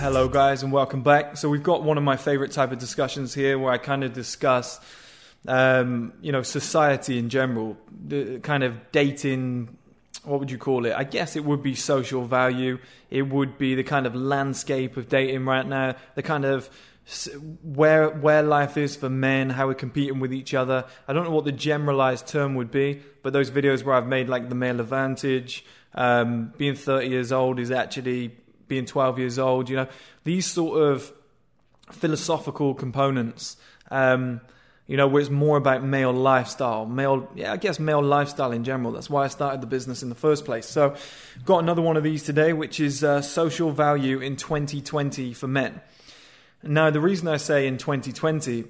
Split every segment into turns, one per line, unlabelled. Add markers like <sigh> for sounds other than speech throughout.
Hello, guys, and welcome back. So we've got one of my favorite type of discussions here, where I kind of discuss, um, you know, society in general, the kind of dating. What would you call it? I guess it would be social value. It would be the kind of landscape of dating right now. The kind of where where life is for men, how we're competing with each other. I don't know what the generalized term would be, but those videos where I've made like the male advantage, um, being 30 years old is actually being 12 years old. You know, these sort of philosophical components. Um, you know, where it's more about male lifestyle, male, yeah, I guess male lifestyle in general. That's why I started the business in the first place. So, got another one of these today, which is uh, social value in 2020 for men. Now, the reason I say in 2020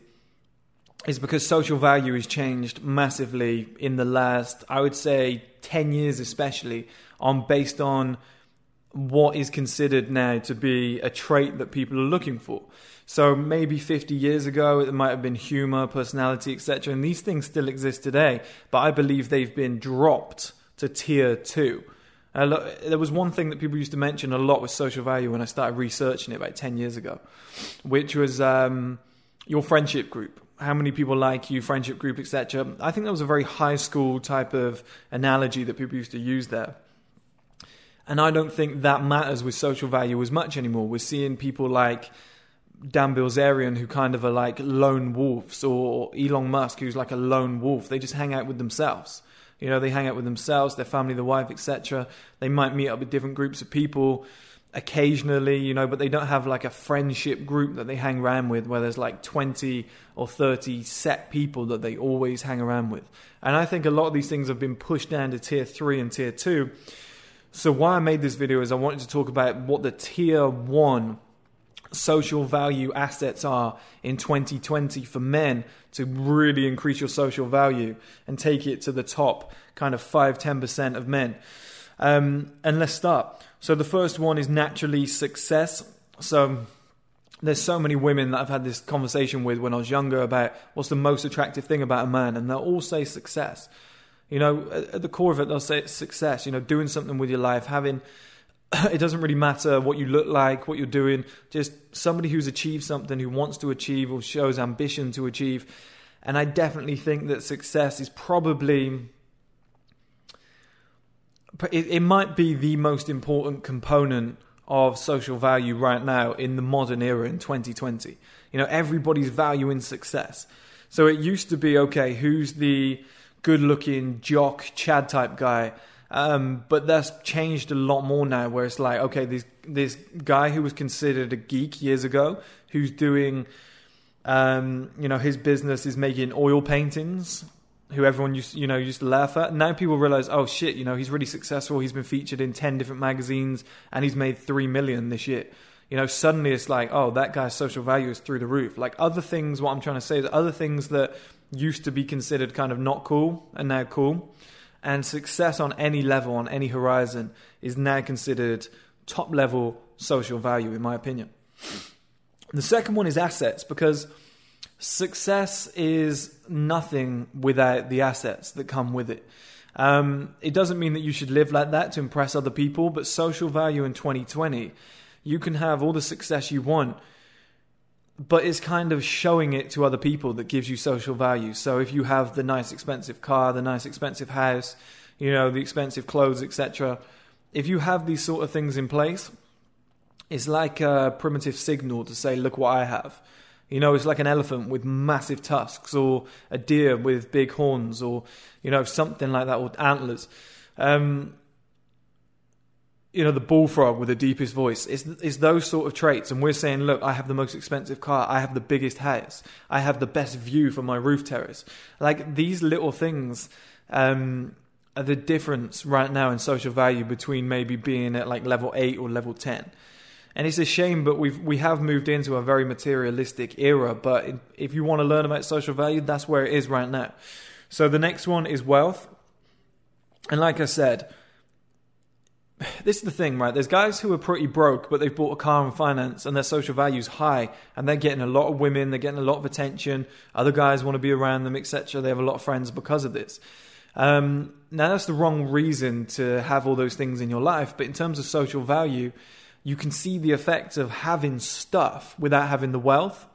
is because social value has changed massively in the last, I would say, 10 years, especially, on based on what is considered now to be a trait that people are looking for. So maybe 50 years ago, it might have been humor, personality, etc. And these things still exist today, but I believe they've been dropped to tier two. Uh, there was one thing that people used to mention a lot with social value when I started researching it about 10 years ago, which was um, your friendship group. How many people like you, friendship group, etc. I think that was a very high school type of analogy that people used to use there. And I don't think that matters with social value as much anymore. We're seeing people like Dan Bilzerian who kind of are like lone wolves, or Elon Musk who's like a lone wolf. They just hang out with themselves. You know, they hang out with themselves, their family, their wife, etc. They might meet up with different groups of people occasionally, you know, but they don't have like a friendship group that they hang around with where there's like 20 or 30 set people that they always hang around with. And I think a lot of these things have been pushed down to tier three and tier two. So, why I made this video is I wanted to talk about what the tier one social value assets are in 2020 for men to really increase your social value and take it to the top kind of 5 10% of men. Um, and let's start. So, the first one is naturally success. So, there's so many women that I've had this conversation with when I was younger about what's the most attractive thing about a man, and they'll all say success. You know, at the core of it, they'll say it's success. You know, doing something with your life, having. <clears throat> It doesn't really matter what you look like, what you're doing. Just somebody who's achieved something, who wants to achieve, or shows ambition to achieve. And I definitely think that success is probably. It, it might be the most important component of social value right now in the modern era in 2020. You know, everybody's valuing success. So it used to be okay, who's the good looking jock Chad type guy. Um, but that's changed a lot more now, where it's like, okay, this this guy who was considered a geek years ago, who's doing, um, you know, his business is making oil paintings, who everyone used, you know, used to laugh at. Now people realize, oh shit, you know, he's really successful. He's been featured in ten different magazines, and he's made three million this year. You know, suddenly it's like, oh, that guy's social value is through the roof. Like other things, what I'm trying to say is other things that used to be considered kind of not cool and now cool. And success on any level, on any horizon, is now considered top level social value, in my opinion. The second one is assets, because success is nothing without the assets that come with it. Um, it doesn't mean that you should live like that to impress other people, but social value in 2020, you can have all the success you want, but it's kind of showing it to other people that gives you social value. So if you have the nice expensive car, the nice expensive house, you know, the expensive clothes, etc., if you have these sort of things in place, it's like a primitive signal to say, look what I have. You know, it's like an elephant with massive tusks, or a deer with big horns, or, you know, something like that, or antlers. Um, you know, the bullfrog with the deepest voice. It's, it's those sort of traits. And we're saying, look, I have the most expensive car. I have the biggest house. I have the best view from my roof terrace. Like these little things um, are the difference right now in social value between maybe being at like level 8 or level 10. And it's a shame, but we've we have moved into a very materialistic era. But if you want to learn about social value, that's where it is right now. So the next one is wealth, and like I said, <sighs> this is the thing, right? There's guys who are pretty broke, but they've bought a car and finance, and their social value's high, and they're getting a lot of women, they're getting a lot of attention. Other guys want to be around them, etc. They have a lot of friends because of this. Um, now, that's the wrong reason to have all those things in your life, but in terms of social value, you can see the effects of having stuff without having the wealth.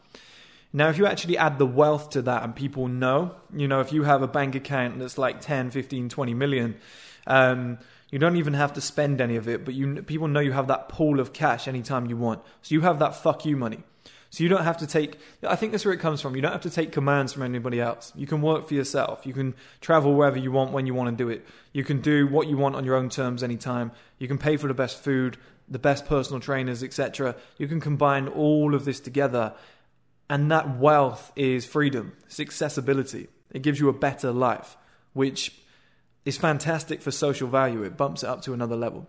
Now, if you actually add the wealth to that and people know, you know, if you have a bank account that's like 10, 15, 20 million, um, you don't even have to spend any of it, but you people know you have that pool of cash anytime you want. So you have that fuck you money. So you don't have to take, I think that's where it comes from. You don't have to take commands from anybody else. You can work for yourself. You can travel wherever you want when you want to do it. You can do what you want on your own terms anytime. You can pay for the best food, the best personal trainers, etc. You can combine all of this together. And that wealth is freedom, it's accessibility. It gives you a better life, which is fantastic for social value. It bumps it up to another level.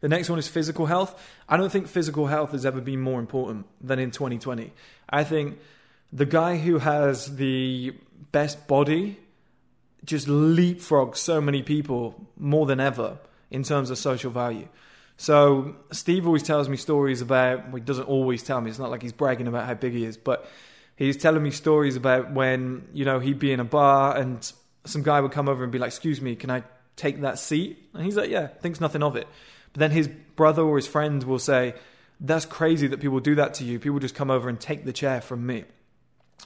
The next one is physical health. I don't think physical health has ever been more important than in 2020. I think the guy who has the best body just leapfrogs so many people more than ever in terms of social value. So Steve always tells me stories about. Well, he doesn't always tell me. It's not like he's bragging about how big he is, but he's telling me stories about when you know he'd be in a bar and some guy would come over and be like, "Excuse me, can I take that seat?" And he's like, "Yeah," thinks nothing of it. But then his brother or his friend will say, That's crazy that people do that to you. People just come over and take the chair from me.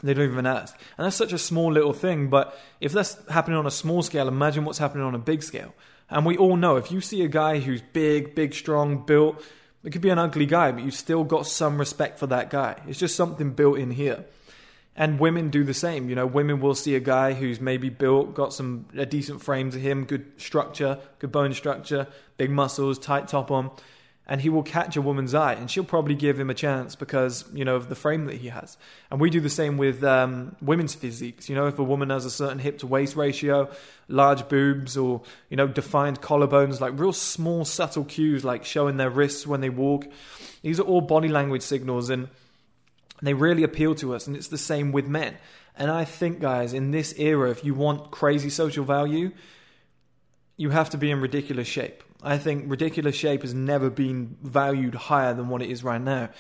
They don't even ask. And that's such a small little thing. But if that's happening on a small scale, imagine what's happening on a big scale. And we all know if you see a guy who's big, big, strong, built, it could be an ugly guy, but you've still got some respect for that guy. It's just something built in here. And women do the same. You know, women will see a guy who's maybe built, got some a decent frame to him, good structure, good bone structure, big muscles, tight top on, and he will catch a woman's eye, and she'll probably give him a chance because you know of the frame that he has. And we do the same with um, women's physiques. You know, if a woman has a certain hip to waist ratio, large boobs, or you know defined collarbones, like real small subtle cues, like showing their wrists when they walk. These are all body language signals, and they really appeal to us, and it's the same with men. And I think, guys, in this era, if you want crazy social value, you have to be in ridiculous shape. I think ridiculous shape has never been valued higher than what it is right now.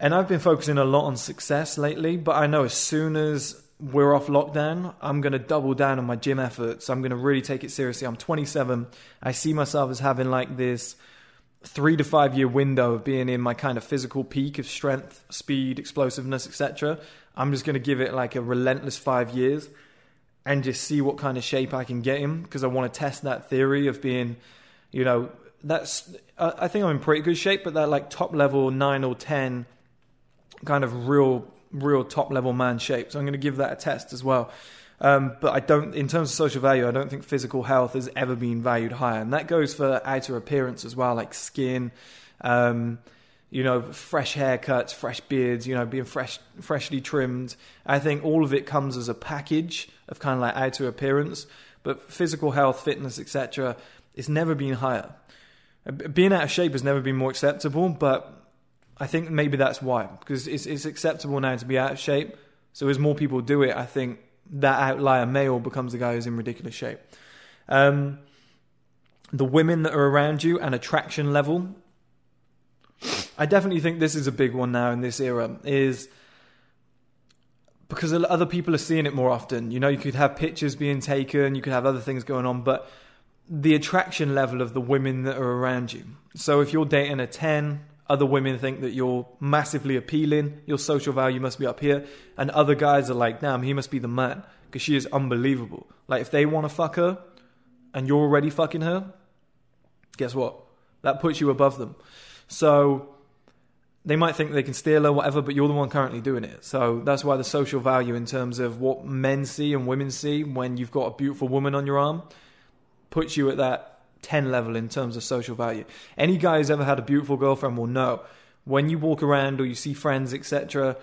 And I've been focusing a lot on success lately, but I know as soon as we're off lockdown, I'm going to double down on my gym efforts. I'm going to really take it seriously. I'm 27. I see myself as having like this three to five year window of being in my kind of physical peak of strength, speed, explosiveness, etc. I'm just going to give it like a relentless five years and just see what kind of shape I can get in because I want to test that theory of being, you know, that's I think I'm in pretty good shape, but that like top level nine or ten kind of real real top level man shape. So I'm going to give that a test as well. Um, but I don't, in terms of social value, I don't think physical health has ever been valued higher, and that goes for outer appearance as well, like skin, um, you know, fresh haircuts, fresh beards, you know, being fresh, freshly trimmed. I think all of it comes as a package of kind of like outer appearance, but physical health, fitness, etc., it's never been higher. Being out of shape has never been more acceptable, but I think maybe that's why, because it's, it's acceptable now to be out of shape. So as more people do it, I think that outlier male becomes the guy who's in ridiculous shape. Um, the women that are around you and attraction level. I definitely think this is a big one now in this era. Is because other people are seeing it more often. You know, you could have pictures being taken, you could have other things going on, but the attraction level of the women that are around you. So if you're dating a 10, other women think that you're massively appealing, your social value must be up here, and other guys are like, damn, he must be the man because she is unbelievable. Like, if they want to fuck her and you're already fucking her, guess what? That puts you above them. So they might think they can steal her, whatever, but you're the one currently doing it. So that's why the social value in terms of what men see and women see when you've got a beautiful woman on your arm puts you at that 10 level in terms of social value. Any guy who's ever had a beautiful girlfriend will know when you walk around or you see friends, etc.,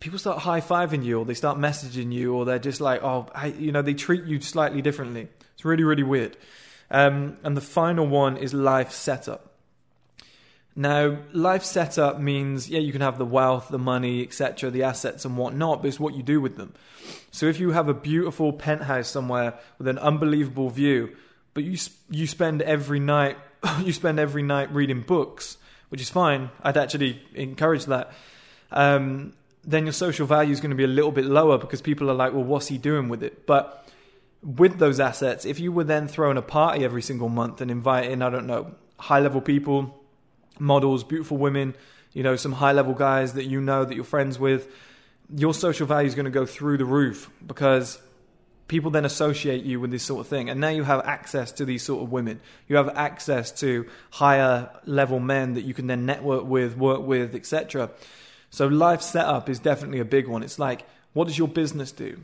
people start high fiving you or they start messaging you or they're just like, oh, I, you know, they treat you slightly differently. It's really, really weird. Um, and the final one is life setup. Now, life setup means, yeah, you can have the wealth, the money, etc., the assets and whatnot, but it's what you do with them. So if you have a beautiful penthouse somewhere with an unbelievable view, but you you spend every night <laughs> you spend every night reading books, which is fine. I'd actually encourage that. Um, then your social value is going to be a little bit lower because people are like, well, what's he doing with it? But with those assets, if you were then throwing a party every single month and inviting, I don't know, high level people, models, beautiful women, you know, some high level guys that you know that you're friends with, your social value is going to go through the roof because people then associate you with this sort of thing. And now you have access to these sort of women. You have access to higher level men that you can then network with, work with, etc. So life setup is definitely a big one. It's like, what does your business do?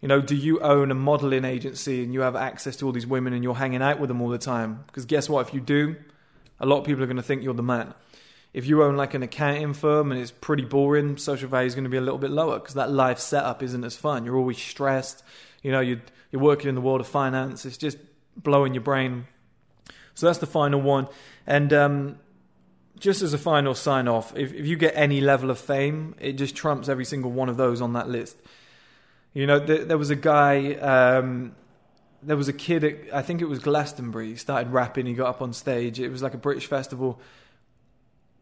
You know, do you own a modeling agency and you have access to all these women and you're hanging out with them all the time? Because guess what? If you do, a lot of people are going to think you're the man. If you own like an accounting firm and it's pretty boring, social value is going to be a little bit lower because that life setup isn't as fun. You're always stressed. You know, you're, you're working in the world of finance. It's just blowing your brain. So that's the final one. And um, just as a final sign off, if, if you get any level of fame, it just trumps every single one of those on that list. You know, there, there was a guy, um, there was a kid, at, I think it was Glastonbury, he started rapping, he got up on stage. It was like a British festival.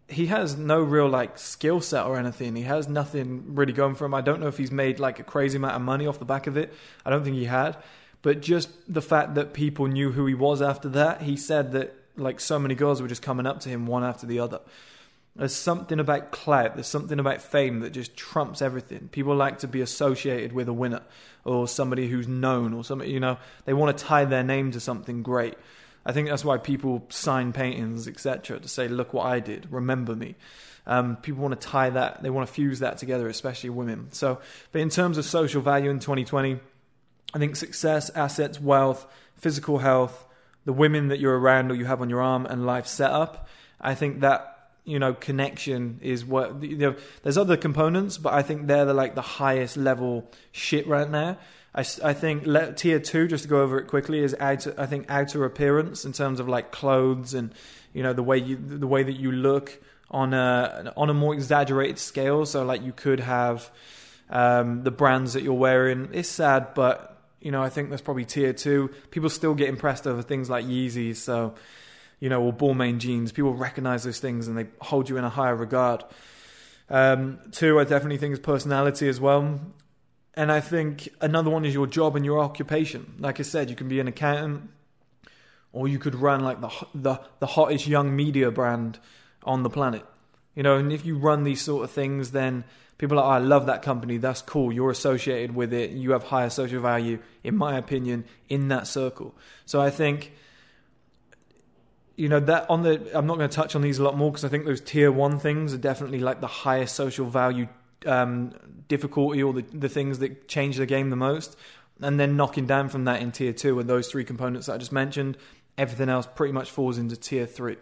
He has no real like skill set or anything. He has nothing really going for him. I don't know if he's made like a crazy amount of money off the back of it. I don't think he had. But just the fact that people knew who he was after that, he said that like so many girls were just coming up to him one after the other. There's something about clout, there's something about fame that just trumps everything. People like to be associated with a winner or somebody who's known or something, you know, they want to tie their name to something great. I think that's why people sign paintings, etc., to say, look what I did, remember me. Um, people want to tie that, they want to fuse that together, especially women. So, but in terms of social value in 2020, I think success, assets, wealth, physical health, the women that you're around or you have on your arm and life setup. I think that you know connection is what you know. There's other components, but I think they're the like the highest level shit right now. I, I think let, tier two, just to go over it quickly, is outer, I think outer appearance in terms of like clothes and you know the way you the way that you look on a on a more exaggerated scale. So like you could have um, the brands that you're wearing. It's sad, but you know, I think that's probably tier two. People still get impressed over things like Yeezys, so you know, or Balmain jeans. People recognize those things and they hold you in a higher regard. Um, two, I definitely think is personality as well. And I think another one is your job and your occupation. Like I said, you can be an accountant, or you could run like the the the hottest young media brand on the planet. You know, and if you run these sort of things, then people are, oh, I love that company. That's cool. You're associated with it. You have higher social value, in my opinion, in that circle. So I think, you know, that on the, I'm not going to touch on these a lot more because I think those tier one things are definitely like the highest social value um, difficulty or the, the things that change the game the most. And then knocking down from that in tier two with those three components that I just mentioned, everything else pretty much falls into tier three.